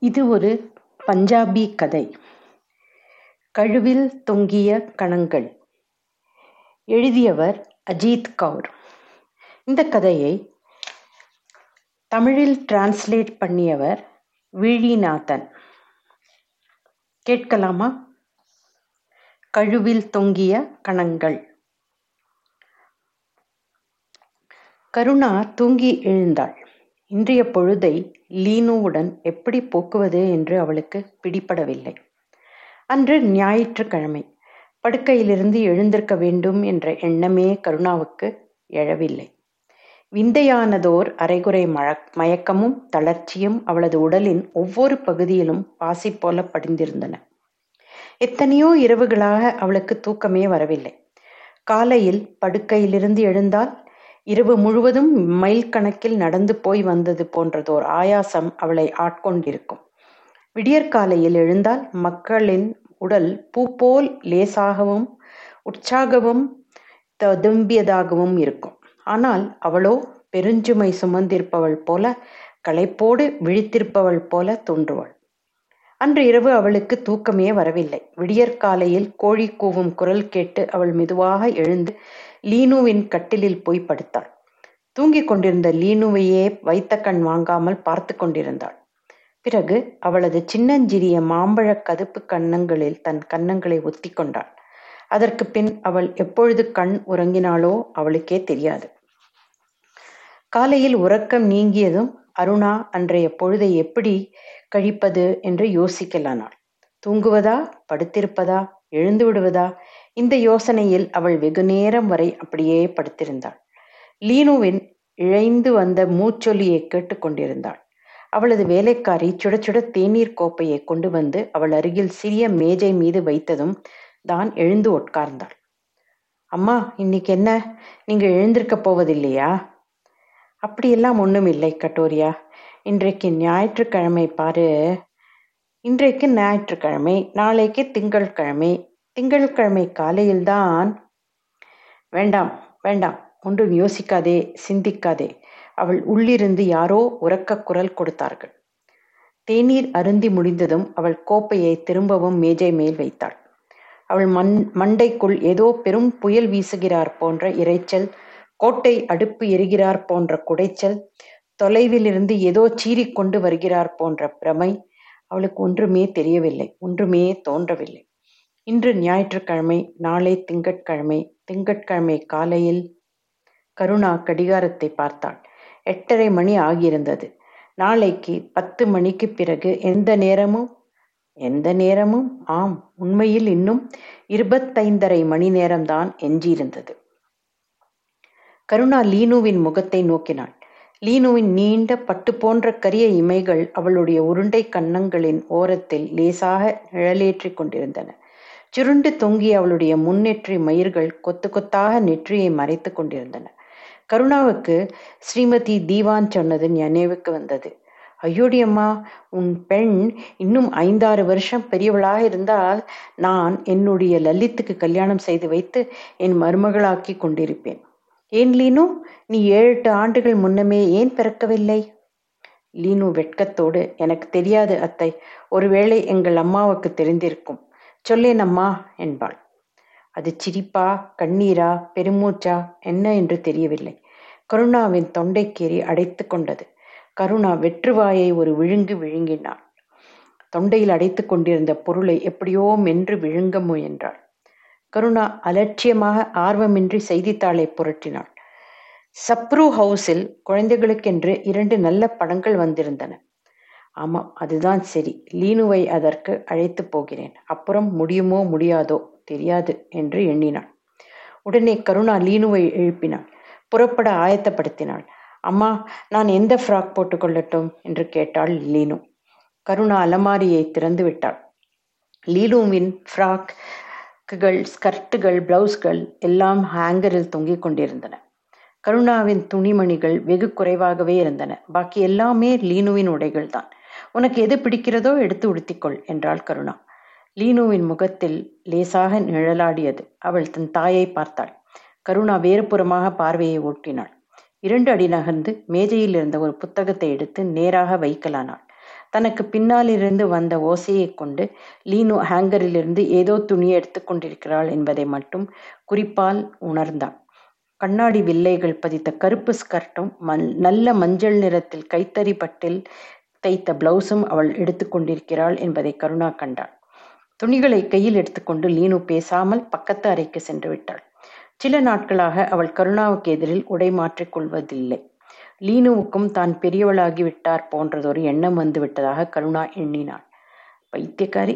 இது ஒரு பஞ்சாபி கதை. கழுவில் தொங்கிய கணங்கள். எழுதியவர் அஜீத் கவுர். இந்த கதையை தமிழில் டிரான்ஸ்லேட் பண்ணியவர் விழிநாதன். கேட்கலாமா? கழுவில் தொங்கிய கணங்கள். கருணா தூங்கி எழுந்தாள். இன்றைய பொழுதை லீனுவுடன் எப்படி போக்குவது என்று அவளுக்கு பிடிபடவில்லை. அன்று ஞாயிற்றுக்கிழமை படுக்கையிலிருந்து எழுந்திருக்க வேண்டும் என்ற எண்ணமே கருணாவுக்கு எழவில்லை. விந்தையானதோர் அரைகுறை மழ மயக்கமும் தளர்ச்சியும் அவளது உடலின் ஒவ்வொரு பகுதியிலும் பாசி போல படிந்திருந்தன. எத்தனையோ இரவுகளாக அவளுக்கு தூக்கமே வரவில்லை. காலையில் படுக்கையிலிருந்து எழுந்தால் இரவு முழுவதும் மைல் கணக்கில் நடந்து போய் வந்தது போன்றதோர் ஆயாசம் அவளை ஆட்கொண்டிருக்கும். விடியற்காலையில் எழுந்தால் மக்களின் உடல் பூப்போல் லேசாகவும் உற்சாகவும் ததும்பியதாகவும் இருக்கும். ஆனால் அவளோ பெருஞ்சுமை சுமந்திருப்பவள் போல களைப்போடு விழித்திருப்பவள் போல தோன்றுவாள். அன்று இரவு அவளுக்கு தூக்கமே வரவில்லை. விடியற்காலையில் கோழி கூவும் குரல் கேட்டு அவள் மெதுவாக எழுந்து லீனுவின் கட்டிலில் போய் படுத்தாள். தூங்கிக் கொண்டிருந்த லீனுவையே வைத்த கண் வாங்காமல் பார்த்து கொண்டிருந்தாள். பிறகு அவளது சின்னஞ்சிறிய மாம்பழ கதுப்பு கன்னங்களில் தன் கன்னங்களை ஒத்தி கொண்டாள். அதற்கு பின் அவள் எப்பொழுது கண் உறங்கினாளோ அவளுக்கே தெரியாது. காலையில் உறக்கம் நீங்கியதும் அருணா அன்றைய பொழுதை எப்படி கழிப்பது என்று யோசிக்கலானாள். தூங்குவதா? படுத்திருப்பதா? எழுந்து விடுவதா? இந்த யோசனையில் அவள் வெகு நேரம் வரை அப்படியே படுத்திருந்தாள். லீனுவின் இழைந்து வந்த மூச்சொலியை கேட்டுக்கொண்டிருந்தாள் அவளது வேலைக்காரி சுட சுட தேநீர் கோப்பையை கொண்டு வந்து அவள் அருகில் சிறிய மேஜை மீது வைத்ததும் தான் எழுந்து உட்கார்ந்தாள். அம்மா இன்னைக்கு என்ன? நீங்க எழுந்திருக்க போவதில்லையா? அப்படியெல்லாம் ஒன்றும் இல்லை கட்டோரியா. இன்றைக்கு ஞாயிற்றுக்கிழமை பாரு. இன்றைக்கு ஞாயிற்றுக்கிழமை நாளைக்கு திங்கட்கிழமை திங்கட்கிழமை காலையில்தான். வேண்டாம் வேண்டாம் ஒன்றும் யோசிக்காதே சிந்திக்காதே. அவள் உள்ளிருந்து யாரோ உறக்க குரல் கொடுத்தார்கள். தேநீர் அருந்தி முடிந்ததும் அவள் கோப்பையை திரும்பவும் மேஜை மேல் வைத்தாள். அவள் மண் மண்டைக்குள் ஏதோ பெரும் புயல் வீசுகிறார் போன்ற இறைச்சல் கோட்டை அடுப்பு எரிகிறார் போன்ற குடைச்சல் தொலைவிலிருந்து ஏதோ சீறிக்கொண்டு வருகிறார் போன்ற பிரமை அவளுக்கு ஒன்றுமே தெரியவில்லை ஒன்றுமே தோன்றவில்லை. இன்று ஞாயிற்றுக்கிழமை நாளை திங்கட்கிழமை திங்கட்கிழமை காலையில் கருணா கடிகாரத்தை பார்த்தாள். எட்டரை மணி ஆகியிருந்தது. நாளைக்கு பத்து மணிக்கு பிறகு எந்த நேரமும் எந்த நேரமும் ஆம் உண்மையில் இன்னும் இருபத்தைந்தரை மணி நேரம்தான் எஞ்சியிருந்தது. கருணா லீனுவின் முகத்தை நோக்கினாள். லீனுவின் நீண்ட பட்டு போன்ற கரிய இமைகள் அவளுடைய உருண்டை கன்னங்களின் ஓரத்தில் லேசாக நிழலேற்றிக் கொண்டிருந்தன. சுருண்டு தொங்கிய அவளுடைய முன்னெற்றி மயிர்கள் கொத்து கொத்தாக நெற்றியை மறைத்து கொண்டிருந்தன. கருணாவுக்கு ஸ்ரீமதி தீவான் சொன்னது நினைவுக்கு வந்தது. ஐயோடி அம்மா உன் பெண் இன்னும் ஐந்தாறு வருஷம் பெரியவளாக இருந்தால் நான் என்னுடைய லலித்துக்கு கல்யாணம் செய்து வைத்து என் மருமகளாக்கி கொண்டிருப்பேன். ஏன் லீனு? நீ ஏழு எட்டு ஆண்டுகள் முன்னமே ஏன் பிறக்கவில்லை? லீனு வெட்கத்தோடு எனக்கு தெரியாது அத்தை. ஒருவேளை எங்கள் அம்மாவுக்கு தெரிந்திருக்கும். சொல்லேன் அம்மா என்பாள். அது சிரிப்பா கண்ணீரா பெருமூச்சா என்ன என்று தெரியவில்லை. கருணாவின் தொண்டைக்கேறி அடைத்து கொண்டது. கருணா வெற்றுவாயை ஒரு விழுங்கு விழுங்கினாள். தொண்டையில் அடைத்து கொண்டிருந்த பொருளை எப்படியோ மென்று விழுங்க முயன்றாள். கருணா அலட்சியமாக ஆர்வமின்றி செய்தித்தாளை புரட்டினாள். சப்ரு ஹவுஸில் குழந்தைகளுக்கென்று இரண்டு நல்ல படங்கள் வந்திருந்தன. ஆமாம் அதுதான் சரி. லீனுவை அதற்கு அழைத்து போகிறேன். அப்புறம் முடியுமோ முடியாதோ தெரியாது என்று எண்ணினாள். உடனே கருணா லீனுவை எழுப்பினாள். புறப்பட ஆயத்தப்படுத்தினாள். அம்மா நான் எந்த ஃப்ராக் போட்டுக்கொள்ளட்டும் என்று கேட்டாள் லீனு. கருணா அலமாரியை திறந்து விட்டாள். லீனுவின் ஃப்ராக்குகள் ஸ்கர்ட்டுகள் பிளவுஸ்கள் எல்லாம் ஹேங்கரில் தொங்கிக் கொண்டிருந்தன. கருணாவின் துணிமணிகள் வெகு குறைவாகவே இருந்தன. பாக்கி எல்லாமே லீனுவின் உடைகள் தான் உனக்கு எது பிடிக்கிறதோ எடுத்து உடுத்திக்கொள் என்றாள் கருணா. லீனுவின் முகத்தில் லேசாக நிழலாடியது. அவள் தன் தாயை பார்த்தாள். கருணா வேறுபுறமாக பார்வையை ஓட்டினாள். இரண்டு அடி நகர்ந்து மேஜையில் இருந்த ஒரு புத்தகத்தை எடுத்து நேராக வைக்கலானாள். தனக்கு பின்னாலிருந்து வந்த ஓசையை கொண்டு லீனு ஹேங்கரிலிருந்து ஏதோ துணியை எடுத்துக்கொண்டிருக்கிறாள் என்பதை மட்டும் குறிப்பால் உணர்ந்தான். கண்ணாடி வில்லைகள் பதித்த கருப்பு ஸ்கர்ட்டும் மண் நல்ல மஞ்சள் நிறத்தில் கைத்தறி பட்டில் தைத்த பிளவுஸும் அவள் எடுத்துக்கொண்டிருக்கிறாள் என்பதை கருணா கண்டாள். துணிகளை கையில் எடுத்துக்கொண்டு லீனு பேசாமல் பக்கத்து அறைக்கு சென்று விட்டாள். சில நாட்களாக அவள் கருணாவுக்கு எதிரில் உடை மாற்றிக் கொள்வதில்லை. லீனுவுக்கும் தான் பெரியவளாகி விட்டார் போன்றதொரு எண்ணம் வந்து விட்டதாக கருணா எண்ணினாள். பைத்தியக்காரி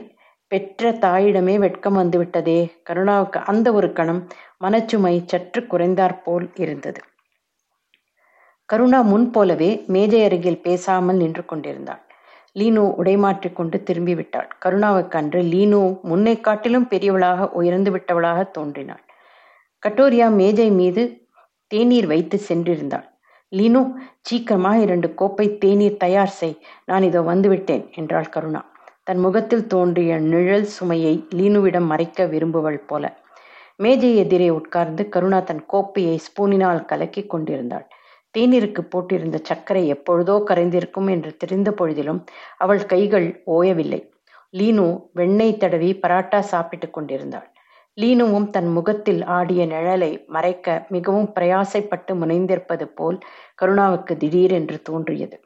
பெற்ற தாயிடமே வெட்கம் வந்துவிட்டதே கருணாவுக்கு அந்த ஒரு கணம் மனச்சுமை சற்று குறைந்தாற்போல் இருந்தது. கருணா முன் போலவே மேஜை அருகில் பேசாமல் நின்று கொண்டிருந்தாள். லீனு உடைமாற்றிக்கொண்டு கொண்டு திரும்பிவிட்டாள் கருணாவுக்கு அன்று லீனு முன்னை காட்டிலும் பெரியவளாக உயர்ந்து விட்டவளாக தோன்றினாள். கட்டோரியா மேஜை மீது தேநீர் வைத்து சென்றிருந்தாள். லீனு சீக்கிரமாக இரண்டு கோப்பை தேநீர் தயார் செய் நான் இதோ வந்துவிட்டேன் என்றாள் கருணா. தன் முகத்தில் தோன்றிய நிழல் சுமையை லீனுவிடம் மறைக்க விரும்புவள் போல. மேஜை எதிரே உட்கார்ந்து கருணா தன் கோப்பையை ஸ்பூனினால் கலக்கி கொண்டிருந்தாள். தேநீருக்கு போட்டிருந்த சர்க்கரை எப்பொழுதோ கரைந்திருக்கும் என்று தெரிந்த பொழுதிலும் அவள் கைகள் ஓயவில்லை. லீனு வெண்ணெய் தடவி பராட்டா சாப்பிட்டுக் கொண்டிருந்தாள். லீனுவும் தன் முகத்தில் ஆடிய நிழலை மறைக்க மிகவும் பிரயாசைப்பட்டு முனைந்திருப்பது போல் கருணாவுக்கு திடீரென்று தோன்றியது.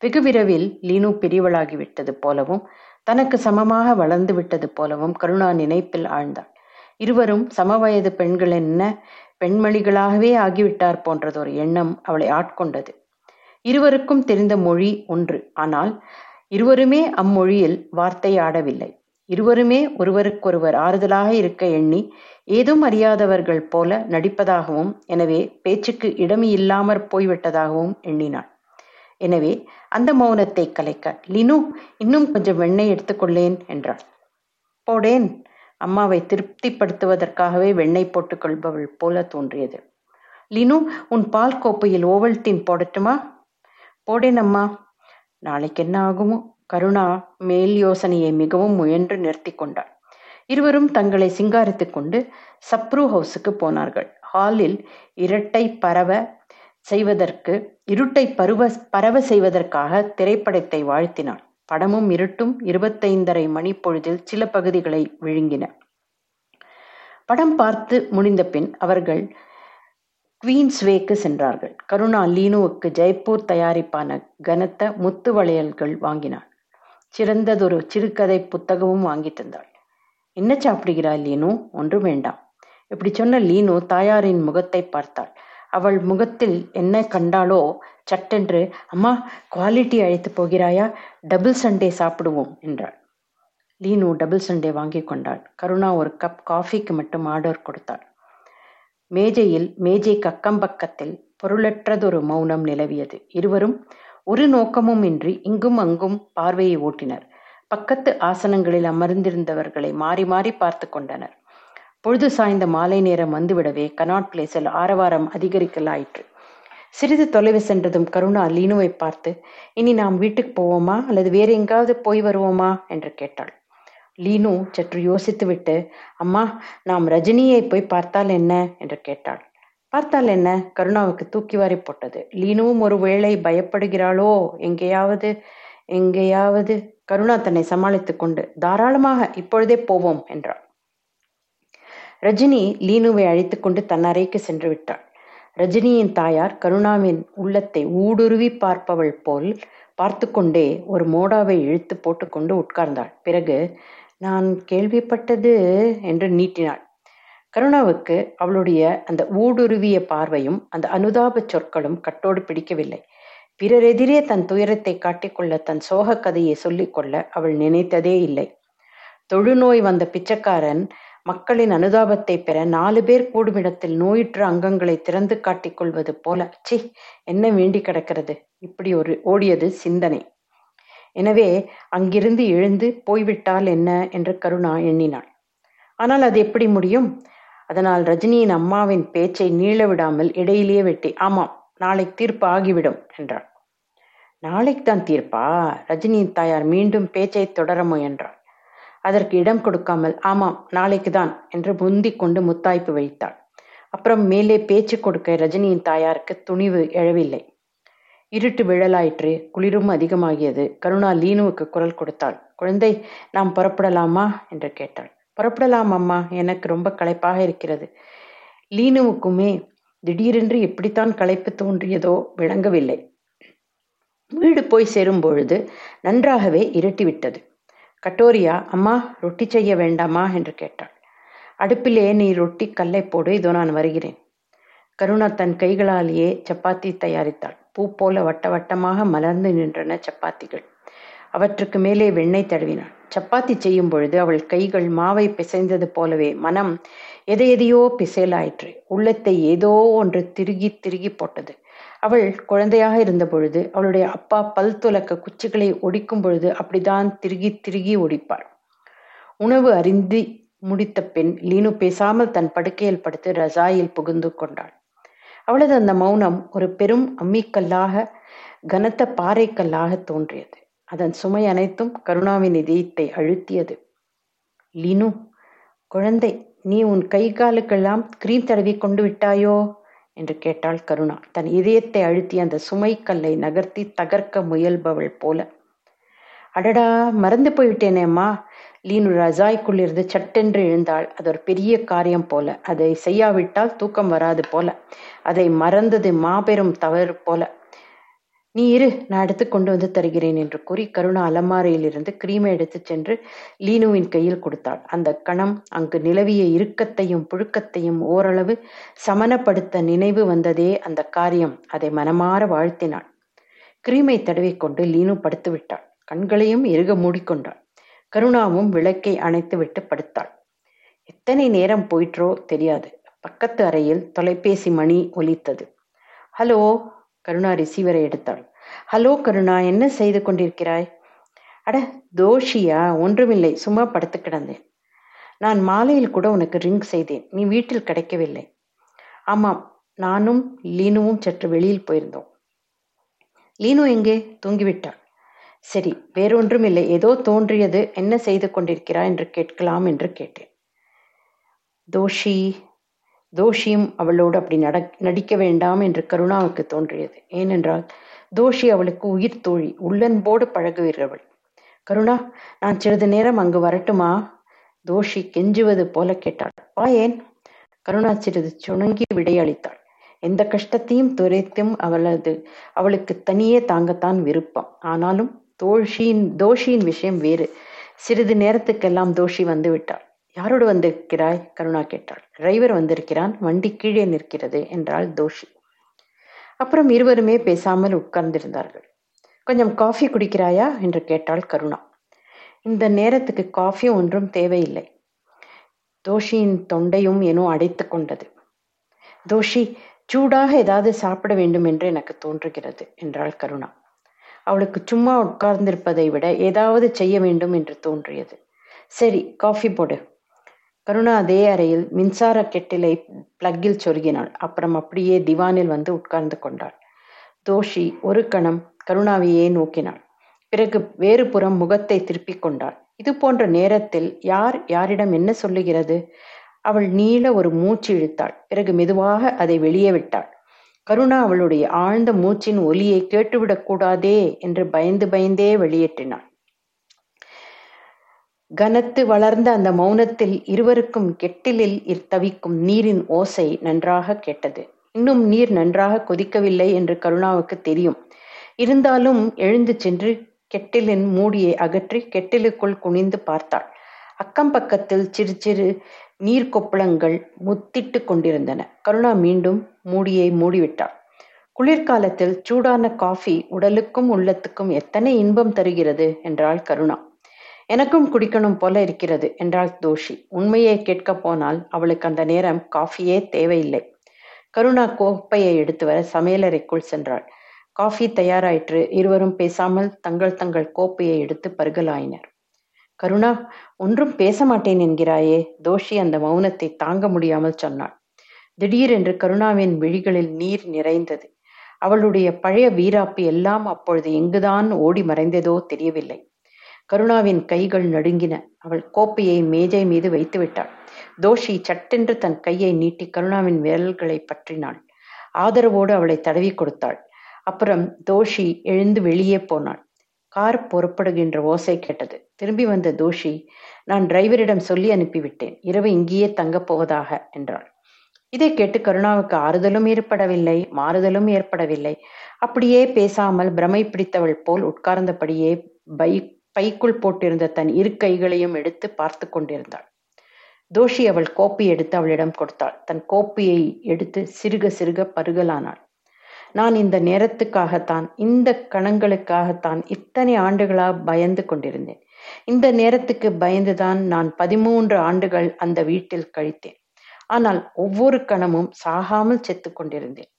வெகு விரைவில் லீனு பெரியவளாகிவிட்டது போலவும் தனக்கு சமமாக வளர்ந்து விட்டது போலவும் கருணா நினைப்பில் ஆழ்ந்தாள். இருவரும் சமவயது பெண்கள் என்ன பெண்மணிகளாகவே ஆகிவிட்டார் போன்றதொரு எண்ணம் அவளை ஆட்கொண்டது. இருவருக்கும் தெரிந்த மொழி ஒன்று. ஆனால் இருவருமே அம்மொழியில் வார்த்தை ஆடவில்லை. இருவருமே ஒருவருக்கொருவர் ஆறுதலாக இருக்க எண்ணி ஏதும் அறியாதவர்கள் போல நடிப்பதாகவும் எனவே பேச்சுக்கு இடமி இல்லாமற் போய்விட்டதாகவும் எண்ணினாள். எனவே அந்த மௌனத்தை கலைக்க லினு இன்னும் கொஞ்சம் வெண்ணெய் எடுத்துக்கொள்ளேன் என்றாள். போடேன் அம்மாவை திருப்திப்படுத்துவதற்காகவே வெண்ணெய் போட்டுக் கொள்பவள் போல தோன்றியது. லினு உன் பால் கோப்பையில் ஓவல்டீன் போடட்டுமா? போடேன் அம்மா நாளைக்கு என்ன ஆகுமோ? கருணா மேல் யோசனையை மிகவும் முயன்று நிறுத்தி கொண்டாள். இருவரும் தங்களை சிங்காரித்துக் கொண்டு சப்ரூ ஹவுஸுக்கு போனார்கள். ஹாலில் இரட்டை பரவ செய்வதற்கு இருட்டை பருவ பரவ செய்வதற்காக திரைப்படத்தை வாழ்த்தினாள். படமும் இருட்டும் இருபத்தைந்தரை மணி பொழுதில் சில பகுதிகளை விழுங்கின. படம் பார்த்து முடிந்த பின் அவர்கள் குவீன்ஸ்வேக்கு சென்றார்கள். கருணா லீனுவுக்கு ஜெய்ப்பூர் தயாரிப்பான கனத்த முத்து வளையல்கள் வாங்கினாள். சிறந்ததொரு சிறுகதை புத்தகமும் வாங்கி தந்தாள். என்ன சாப்பிடுகிறாள் லீனு? ஒன்றும் வேண்டாம். இப்படி சொன்ன லீனு தாயாரின் முகத்தை பார்த்தாள். அவள் முகத்தில் என்ன கண்டாலோ சட்டென்று அம்மா குவாலிட்டி அழைத்து போகிறாயா? டபுள் சண்டே சாப்பிடுவோம் என்றாள். லீனு டபுள் சண்டே வாங்கி கொண்டாள். கருணா ஒரு கப் காஃபிக்கு மட்டும் ஆர்டர் கொடுத்தாள். மேஜையில் மேஜை கக்கம் பக்கத்தில் பொருளற்றதொரு மௌனம் நிலவியது. இருவரும் ஒரு நோக்கமும் இன்றி இங்கும் அங்கும் பார்வையை ஓட்டினர். பக்கத்து ஆசனங்களில் அமர்ந்திருந்தவர்களை மாறி மாறி பார்த்து கொண்டனர். பொழுது சாய்ந்த மாலை நேரம் வந்துவிடவே கனாட் பிளேஸில் ஆரவாரம் அதிகரிக்கலாயிற்று. சிறிது தொலைவு சென்றதும் கருணா லீனுவை பார்த்து இனி நாம் வீட்டுக்கு போவோமா? அல்லது வேறு எங்காவது போய் வருவோமா? என்று கேட்டாள். லீனு சற்று யோசித்துவிட்டு அம்மா நாம் ரஜினியை போய் பார்த்தால் என்ன? என்று கேட்டாள். பார்த்தால் என்ன? கருணாவுக்கு தூக்கி வாரி போட்டது. லீனுவும் ஒரு வேளை பயப்படுகிறாளோ? எங்கேயாவது எங்கேயாவது? கருணா தன்னை சமாளித்துக் கொண்டு தாராளமாக இப்பொழுதே போவோம் என்றாள். ரஜினி லீனுவை அழைத்துக்கொண்டு தன் அறைக்கு சென்று விட்டாள். ரஜினியின் தாயார் கருணாவின் உள்ளத்தை ஊடுருவி பார்ப்பவள் போல் பார்த்து கொண்டே ஒரு மோடாவை இழுத்து போட்டுக்கொண்டு உட்கார்ந்தாள். பிறகு நான் கேள்விப்பட்டது என்று நீட்டினாள். கருணாவுக்கு அவளுடைய அந்த ஊடுருவிய பார்வையும் அந்த அனுதாப சொற்களும் கட்டோடு பிடிக்கவில்லை. பிறரெதிரே தன் துயரத்தை காட்டிக்கொள்ள தன் சோக கதையை சொல்லிக்கொள்ள அவள் நினைத்ததே இல்லை. தொழுநோய் வந்த பிச்சைக்காரன் மக்களின் அனுதாபத்தை பெற நாலு பேர் கூடுமிடத்தில் நோயுற்ற அங்கங்களை திறந்து காட்டிக் கொள்வது போல சி என்ன வேண்டி கிடக்கிறது? இப்படி ஒரு ஓடியது சிந்தனை. எனவே அங்கிருந்து எழுந்து போய்விட்டால் என்ன? என்று கருணா எண்ணினாள். ஆனால் அது எப்படி முடியும்? அதனால் ரஜினியின் அம்மாவின் பேச்சை நீள விடாமல் இடையிலேயே வெட்டி ஆமாம் நாளை தீர்ப்பு ஆகிவிடும் என்றாள். நாளைக்கு தான் தீர்ப்பா? ரஜினியின் தாயார் மீண்டும் பேச்சை தொடர முயன்றாள். அதற்கு இடம் கொடுக்காமல் ஆமாம் நாளைக்கு தான் என்று முந்தி கொண்டு முத்தாய்ப்பு வைத்தாள். அப்புறம் மேலே பேச்சு கொடுக்க ரஜினியின் தாயாருக்கு துணிவு எழவில்லை. இருட்டு விழலாயிற்று குளிரும் அதிகமாகியது. கருணா லீனுவுக்கு குரல் கொடுத்தாள். குழந்தை நாம் புறப்படலாமா? என்று கேட்டாள். புறப்படலாம் அம்மா. எனக்கு ரொம்ப களைப்பாக இருக்கிறது. லீனுவுக்குமே திடீரென்று எப்படித்தான் களைப்பு தோன்றியதோ விளங்கவில்லை. வீடு போய் சேரும் பொழுது நன்றாகவே இருட்டிவிட்டது. கட்டோரியா அம்மா ரொட்டி செய்ய வேண்டாமா? என்று கேட்டாள். அடுப்பிலே நீ ரொட்டி கல்லை போடு இதோ நான் வருகிறேன். கருணா தன் கைகளாலேயே சப்பாத்தி தயாரித்தாள். பூ போல வட்ட வட்டமாக மலர்ந்து நின்றன சப்பாத்திகள். அவற்றுக்கு மேலே வெண்ணெய் தடவினாள். சப்பாத்தி செய்யும் பொழுது அவள் கைகள் மாவை பிசைந்தது போலவே மனம் எதை எதையோ உள்ளத்தை ஏதோ ஒன்று திருகி திருகி போட்டது. அவள் குழந்தையாக இருந்த பொழுது அவளுடைய அப்பா பல் துலக்க குச்சிகளை ஒடிக்கும் பொழுது அப்படிதான் திருகி திருகி ஒடிப்பார் உணவு அறிந்து முடித்த பெண் லீனு பேசாமல் தன் படுக்கையில் படுத்து ரசாயில் புகுந்து கொண்டாள். அவளது அந்த மௌனம் ஒரு பெரும் அம்மிக்கல்லாக கனத்த பாறைக்கல்லாக தோன்றியது. அதன் சுமை அனைத்தும் கருணாவின் இதயத்தை அழுத்தியது. லீனு குழந்தை நீ உன் கை காலுக்கெல்லாம் கிரீம் தடவி கொண்டு விட்டாயோ? என்று கேட்டாள் கருணா. தன் இதயத்தை அழுத்தி அந்த சுமைக்கல்லை நகர்த்தி தகர்க்க முயல்பவள் போல. அடடா மறந்து போயிட்டேனேம்மா லீனு ரஜாய்க்குள்ளிருந்து சட்டென்று எழுந்தாள். அது ஒரு பெரிய காரியம் போல. அதை செய்யாவிட்டால் தூக்கம் வராது போல. அதை மறந்தது மாபெரும் தவறு போல. நீ இரு நான் எடுத்து கொண்டு வந்து தருகிறேன் என்று கூறி கருணா அலமாரையிலிருந்து கிரீமை எடுத்து சென்று லீனுவின் கையில் கொடுத்தாள். அந்த கணம் அங்கு நிலவிய இறுக்கத்தையும் புழுக்கத்தையும் ஓரளவு சமனப்படுத்த நினைவு வந்ததே அந்த காரியம். அதை மனமாற வாழ்த்தினாள். கிரீமை தடவிக்கொண்டு லீனு படுத்து விட்டாள் கண்களையும் இறுக மூடிக்கொண்டாள். கருணாவும் விளக்கை அணைத்து விட்டு படுத்தாள். எத்தனை நேரம் போயிற்றோ தெரியாது. பக்கத்து அறையில் தொலைபேசி மணி ஒலித்தது. ஹலோ கருணா ரிசீவரை எடுத்தாள். ஹலோ கருணா என்ன செய்து கொண்டிருக்கிறாய்? அட தோஷியா? ஒன்றுமில்லை சும்மா படுத்து கிடந்தேன். நான் மாலையில் கூட உனக்கு ரிங் செய்தேன். நீ வீட்டில் கிடைக்கவில்லை. ஆமாம் நானும் லீனுவும் சற்று வெளியில் போயிருந்தோம். லீனு எங்கே? தூங்கிவிட்டாள். சரி வேறொன்றும் இல்லை ஏதோ தோன்றியது. என்ன செய்து கொண்டிருக்கிறாய்? என்று கேட்கலாம் என்று கேட்டேன். தோஷி தோஷியும் அவளோடு அப்படி நட நடிக்க வேண்டாம் என்று கருணாவுக்கு தோன்றியது. ஏனென்றால் தோஷி அவளுக்கு உயிர் தோழி உள்ளன்போடு பழகுவீர்கள் கருணா நான் சிறிது நேரம் அங்கு வரட்டுமா? தோஷி கெஞ்சுவது போல கேட்டாள். வா ஏன்? கருணா சிறிது சுணங்கி விடையளித்தாள். எந்த கஷ்டத்தையும் துரைத்தும் அவளது அவளுக்கு தனியே தாங்கத்தான் விருப்பம். ஆனாலும் தோஷியின் தோஷியின் விஷயம் வேறு. சிறிது நேரத்துக்கெல்லாம் தோஷி வந்து விட்டாள் யாரோடு வந்திருக்கிறாய்? கருணா கேட்டாள். டிரைவர் வந்திருக்கிறான். வண்டி கீழே நிற்கிறது என்றாள் தோஷி. அப்புறம் இருவருமே பேசாமல் உட்கார்ந்திருந்தார்கள். கொஞ்சம் காஃபி குடிக்கிறாயா? என்று கேட்டாள் கருணா. இந்த நேரத்துக்கு காஃபி ஒன்றும் தேவையில்லை. தோஷியின் தொண்டையும் ஏனோ அடைத்து கொண்டது. தோஷி சூடாக ஏதாவது சாப்பிட வேண்டும் என்று எனக்கு தோன்றுகிறது என்றாள் கருணா. அவளுக்கு சும்மா உட்கார்ந்திருப்பதை விட ஏதாவது செய்ய வேண்டும் என்று தோன்றியது. சரி காஃபி போடு. கருணா அதே அறையில் மின்சார கெட்டிலை பிளக்கில் சொருகினாள். அப்புறம் அப்படியே திவானில் வந்து உட்கார்ந்து கொண்டாள். தோஷி ஒரு கணம் கருணாவையே நோக்கினாள். பிறகு வேறு புறம் முகத்தை திருப்பிக் கொண்டாள். இது போன்ற நேரத்தில் யார் யாரிடம் என்ன சொல்லுகிறது? அவள் நீள ஒரு மூச்சு இழுத்தாள். பிறகு மெதுவாக அதை வெளியே விட்டாள். கருணா அவளுடைய ஆழ்ந்த மூச்சின் ஒலியை கேட்டுவிடக் கூடாதே என்று பயந்து பயந்தே வெளியேற்றினாள். கனத்து வளர்ந்த அந்த மௌனத்தில் இருவருக்கும் கெட்டிலில் தவிக்கும் நீரின் ஓசை நன்றாக கேட்டது. இன்னும் நீர் நன்றாக கொதிக்கவில்லை என்று கருணாவுக்கு தெரியும். இருந்தாலும் எழுந்து சென்று கெட்டிலின் மூடியை அகற்றி கெட்டிலுக்குள் குனிந்து பார்த்தாள். அக்கம் பக்கத்தில் சிறு சிறு நீர் கொப்பளங்கள் முத்திட்டு கொண்டிருந்தன. கருணா மீண்டும் மூடியை மூடிவிட்டாள். குளிர்காலத்தில் சூடான காஃபி உடலுக்கும் உள்ளத்துக்கும் எத்தனை இன்பம் தருகிறது என்றாள் கருணா. எனக்கும் குடிக்கணும் போல இருக்கிறது என்றாள் தோஷி. உண்மையை கேட்கப் போனால் அவளுக்கு அந்த நேரம் காஃபியே தேவையில்லை. கருணா கோப்பையை எடுத்து வர சமையலறைக்குள் சென்றாள். காஃபி தயாராயிற்று. இருவரும் பேசாமல் தங்கள் தங்கள் கோப்பையை எடுத்து பருகலாயினர். கருணா ஒன்றும் பேச மாட்டேன் என்கிறாயே தோஷி அந்த மௌனத்தை தாங்க முடியாமல் சொன்னாள். திடீரென்று கருணாவின் விழிகளில் நீர் நிறைந்தது. அவளுடைய பழைய வீராப்பு எல்லாம் அப்பொழுது எங்குதான் ஓடி மறைந்ததோ தெரியவில்லை. கருணாவின் கைகள் நடுங்கின. அவள் கோப்பையை மேஜை மீது வைத்து விட்டாள். தோஷி சட்டென்று தன் கையை நீட்டி கருணாவின் விரல்களை பற்றினாள். ஆதரவோடு அவளை தடவி கொடுத்தாள். அப்புறம் தோஷி எழுந்து வெளியே போனாள். கார் புறப்படுகின்ற ஓசை கேட்டது. திரும்பி வந்த தோஷி நான் டிரைவரிடம் சொல்லி அனுப்பிவிட்டேன். இரவு இங்கேயே தங்கப் போவதாக என்றாள். இதை கேட்டு கருணாவுக்கு ஆறுதலும் ஏற்படவில்லை மாறுதலும் ஏற்படவில்லை. அப்படியே பேசாமல் பிரமை பிடித்தவள் போல் உட்கார்ந்தபடியே பை பைக்குள் போட்டிருந்த தன் இரு கைகளையும் எடுத்து பார்த்து கொண்டிருந்தாள். தோஷி அவள் கோப்பி எடுத்து அவளிடம் கொடுத்தாள். தன் கோப்பியை எடுத்து சிறுக சிறுக பருகலானாள். நான் இந்த நேரத்துக்காகத்தான் இந்த கணங்களுக்காகத்தான் இத்தனை ஆண்டுகளாக பயந்து கொண்டிருந்தேன். இந்த நேரத்துக்கு பயந்துதான் நான் பதிமூன்று ஆண்டுகள் அந்த வீட்டில் கழித்தேன். ஆனால் ஒவ்வொரு கணமும் சாகாமல் செத்து கொண்டிருந்தேன்.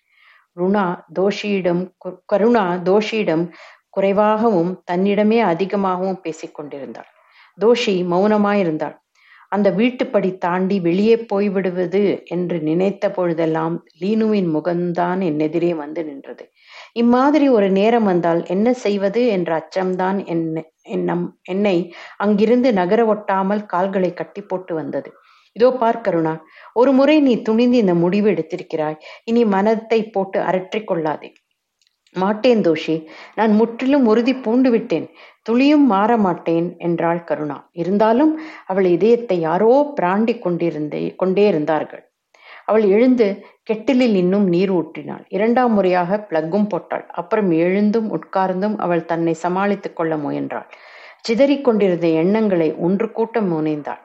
ருணா தோஷியிடம் கருணா தோஷியிடம் குறைவாகவும் தன்னிடமே அதிகமாகவும் பேசிக் கொண்டிருந்தாள். தோஷி மௌனமாயிருந்தாள். அந்த வீட்டுப்படி தாண்டி வெளியே போய்விடுவது என்று நினைத்த பொழுதெல்லாம் லீனுவின் முகம்தான் என் எதிரே வந்து நின்றது. இம்மாதிரி ஒரு நேரம் வந்தால் என்ன செய்வது என்ற அச்சம்தான் என்ன என்னம் என்னை அங்கிருந்து நகர ஒட்டாமல் கால்களை கட்டி போட்டு வந்தது. இதோ பார் கருணா ஒரு முறை நீ துணிந்து இந்த முடிவு எடுத்திருக்கிறாய். இனி மனத்தை போட்டு அரற்றிக் கொள்ளாதே. மாட்டேன் தோஷி. நான் முற்றிலும் உறுதி பூண்டு விட்டேன். துளியும் மாற மாட்டேன் என்றாள் கருணா. இருந்தாலும் அவள் இதயத்தை யாரோ பிராண்டி கொண்டிருந்தே கொண்டே இருந்தார்கள். அவள் எழுந்து கெட்டிலில் இன்னும் நீர் ஊற்றினாள். இரண்டாம் முறையாக பிளக்கும் போட்டாள். அப்புறம் எழுந்தும் உட்கார்ந்தும் அவள் தன்னை சமாளித்துக் கொள்ள முயன்றாள். சிதறிக் கொண்டிருந்த எண்ணங்களை ஒன்று கூட்டம் முனைந்தாள்.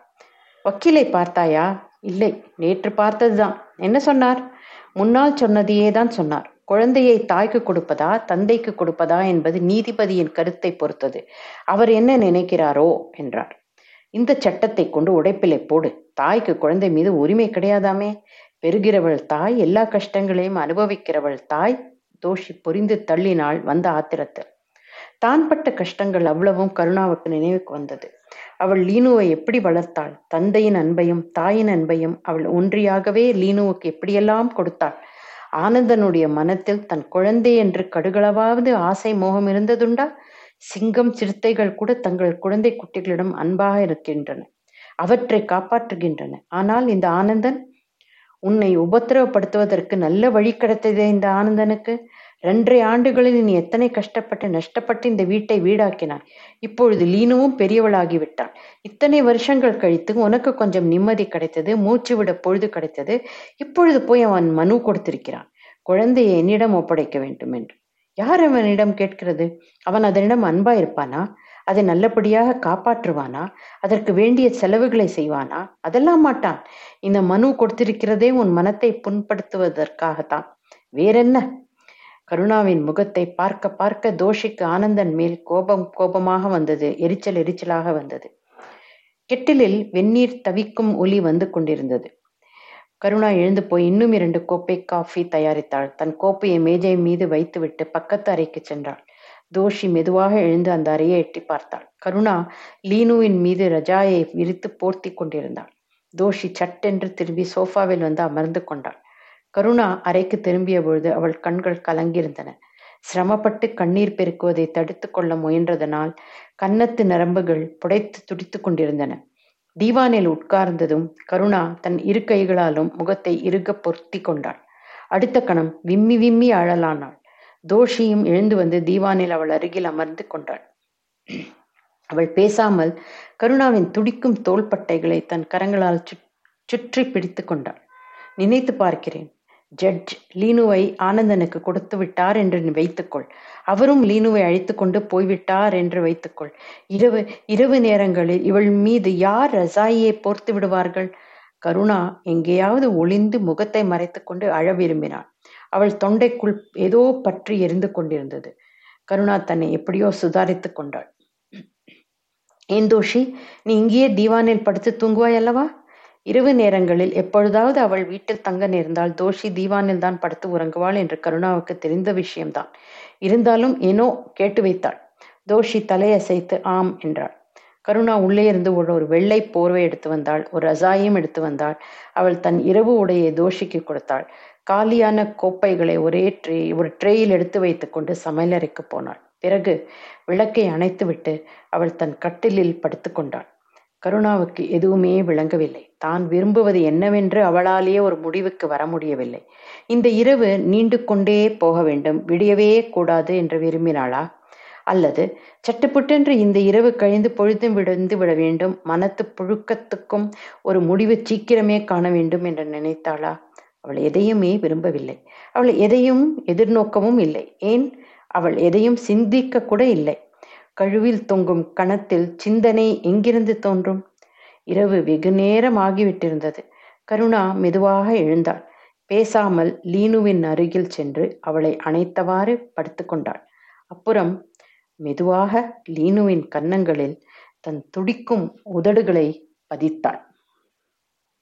வக்கீலை பார்த்தாயா? இல்லை. நேற்று பார்த்ததுதான். என்ன சொன்னார்? முன்னால் சொன்னதையே தான் சொன்னார். குழந்தையை தாய்க்கு கொடுப்பதா தந்தைக்கு கொடுப்பதா என்பது நீதிபதியின் கருத்தை பொறுத்தது. அவர் என்ன நினைக்கிறாரோ என்றார். இந்த சட்டத்தை கொண்டு உடைப்பிலை போடு. தாய்க்கு குழந்தை மீது உரிமை கிடையாதாமே? பெறுகிறவள் தாய் எல்லா கஷ்டங்களையும் அனுபவிக்கிறவள் தாய் தோஷி புரிந்து தள்ளினாள் வந்த ஆத்திரத்தில் தான் பட்ட கஷ்டங்கள் அவ்வளவும் கருணாவுக்கு நினைவுக்கு வந்தது. அவள் லீனுவை எப்படி வளர்த்தாள்? தந்தையின் அன்பையும் தாயின் அன்பையும் அவள் ஒன்றியாகவே லீனுவுக்கு எப்படியெல்லாம் கொடுத்தாள்? ஆனந்தனுடைய மனத்தில் தன் குழந்தை என்று கடுகளவாவது ஆசை மோகம் இருந்ததுண்டா? சிங்கம் சிறுத்தைகள் கூட தங்கள் குழந்தை குட்டிகளிடம் அன்பாக இருக்கின்றன. அவற்றை காப்பாற்றுகின்றன. ஆனால் இந்த ஆனந்தன் உன்னை உபத்திரவப்படுத்துவதற்கு நல்ல வழி கிடைத்ததே இந்த ஆனந்தனுக்கு. ரெண்டரை ஆண்டுகளில் நீ எத்தனை கஷ்டப்பட்டு நஷ்டப்பட்டு இந்த வீட்டை வீடாக்கினாய்? இப்பொழுது லீனுவும் பெரியவளாகிவிட்டாள். இத்தனை வருஷங்கள் கழித்து உனக்கு கொஞ்சம் நிம்மதி கிடைத்தது மூச்சு விட பொழுது கிடைத்தது. இப்பொழுது போய் அவன் மனு கொடுத்திருக்கிறான். குழந்தையை என்னிடம் ஒப்படைக்க வேண்டும் என்று. யார் அவனிடம் கேட்கிறது? அவன் அதனிடம் அன்பா இருப்பானா அதை நல்லபடியாக காப்பாற்றுவானா? அதற்கு வேண்டிய செலவுகளை செய்வானா? அதெல்லாம் மாட்டான். இந்த மனு கொடுத்திருக்கிறதே உன் மனத்தை புண்படுத்துவதற்காகத்தான். வேறென்ன? கருணாவின் முகத்தை பார்க்க பார்க்க தோஷிக்கு ஆனந்தன் மேல் கோபம் கோபமாக வந்தது. எரிச்சல் எரிச்சலாக வந்தது. கெட்டிலில் வெந்நீர் தவிக்கும் ஒலி வந்து கொண்டிருந்தது. கருணா எழுந்து போய் இன்னும் இரண்டு கோப்பை காஃபி தயாரித்தாள். தன் கோப்பையை மேஜை மீது வைத்துவிட்டு பக்கத்து அறைக்கு சென்றாள். தோஷி மெதுவாக எழுந்து அந்த அறையை எட்டி பார்த்தாள். கருணா லீனுவின் மீது ரஜாயை விரித்து போர்த்தி கொண்டிருந்தாள். தோஷி சட்டென்று திரும்பி சோஃபாவில் வந்து அமர்ந்து கொண்டாள். கருணா அறைக்கு திரும்பிய பொழுது அவள் கண்கள் கலங்கியிருந்தன. சிரமப்பட்டு கண்ணீர் பெருக்குவதை தடுத்து கொள்ள முயன்றதனால் கன்னத்து நரம்புகள் புடைத்து துடித்து கொண்டிருந்தன. தீவானில் உட்கார்ந்ததும் கருணா தன் இரு கைகளாலும் முகத்தை இறுக பொருத்தி கொண்டாள். அடுத்த கணம் விம்மி விம்மி அழலானாள். தோஷியும் எழுந்து வந்து தீவானில் அவள் அருகில் அமர்ந்து கொண்டாள். அவள் பேசாமல் கருணாவின் துடிக்கும் தோள்பட்டைகளை தன் கரங்களால் சுற்றி பிடித்து கொண்டாள். நினைத்து பார்க்கிறேன். ஜட்ஜ் லீனுவை ஆனந்தனுக்கு கொடுத்து விட்டார் என்று வைத்துக்கொள். அவரும் லீனுவை அழைத்து கொண்டு போய்விட்டார் என்று வைத்துக்கொள். இரவு இரவு நேரங்களில் இவள் மீது யார் ரசாயியை போர்த்து விடுவார்கள்? கருணா எங்கேயாவது ஒளிந்து முகத்தை மறைத்து கொண்டு அழ விரும்பினாள். அவள் தொண்டைக்குள் ஏதோ பற்றி எரிந்து கொண்டிருந்தது. கருணா தன்னை எப்படியோ சுதாரித்து கொண்டாள். ஏன் தோஷி நீ இங்கேயே தீவானில் படுத்து தூங்குவாய் அல்லவா? இரவு நேரங்களில் எப்பொழுதாவது அவள் வீட்டில் தங்க நேர்ந்தால் தோஷி தீவானில் தான் படுத்து உறங்குவாள் என்று கருணாவுக்கு தெரிந்த விஷயம்தான். இருந்தாலும் ஏனோ கேட்டு வைத்தாள். தோஷி தலையசைத்து ஆம் என்றாள். கருணா உள்ளே இருந்து ஒரு ஒரு வெள்ளை போர்வை எடுத்து வந்தாள். ஒரு ரசாயம் எடுத்து வந்தாள். அவள் தன் இரவு உடையை தோஷிக்கு கொடுத்தாள். காலியான கோப்பைகளை ஒரே ட்ரே ஒரு ட்ரேயில் எடுத்து வைத்துக்கொண்டு சமையலறைக்கு போனாள். பிறகு விளக்கை அணைத்துவிட்டு அவள் தன் கட்டிலில் படுத்துக்கொண்டாள் கருணாவுக்கு எதுவுமே விளங்கவில்லை. தான் விரும்புவது என்னவென்று அவளாலேயே ஒரு முடிவுக்கு வர முடியவில்லை. இந்த இரவு நீண்டு கொண்டே போக வேண்டும் விடியவே கூடாது என்று விரும்பினாளா? அல்லது சட்டுப்புட்டென்று இந்த இரவு கழிந்து பொழுதும் விழுந்து விட வேண்டும் மனத்து புழுக்கத்துக்கும் ஒரு முடிவு சீக்கிரமே காண வேண்டும் என்று நினைத்தாளா? அவள் எதையுமே விரும்பவில்லை. அவள் எதையும் எதிர்நோக்கவும் இல்லை. ஏன்? அவள் எதையும் சிந்திக்க கூட இல்லை. கழுவில் தொங்கும் கணத்தில் சிந்தனை எங்கிருந்து தோன்றும்? இரவு வெகு நேரம் ஆகிவிட்டிருந்தது கருணா மெதுவாக எழுந்தாள். பேசாமல் லீனுவின் அருகில் சென்று அவளை அணைத்தவாறு படுத்துக்கொண்டாள் அப்புறம் மெதுவாக லீனுவின் கன்னங்களில் தன் துடிக்கும் உதடுகளை பதித்தாள்.